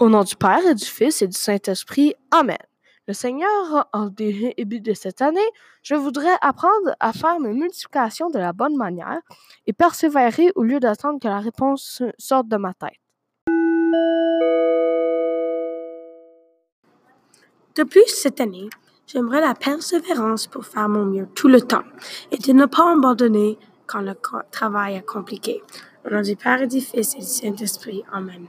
Au nom du Père et du Fils et du Saint-Esprit. Amen. Le Seigneur, en début de cette année, je voudrais apprendre à faire mes multiplications de la bonne manière et persévérer au lieu d'attendre que la réponse sorte de ma tête. De plus, cette année, j'aimerais la persévérance pour faire mon mieux tout le temps et de ne pas abandonner quand le travail est compliqué. Au nom du Père et du Fils et du Saint-Esprit. Amen.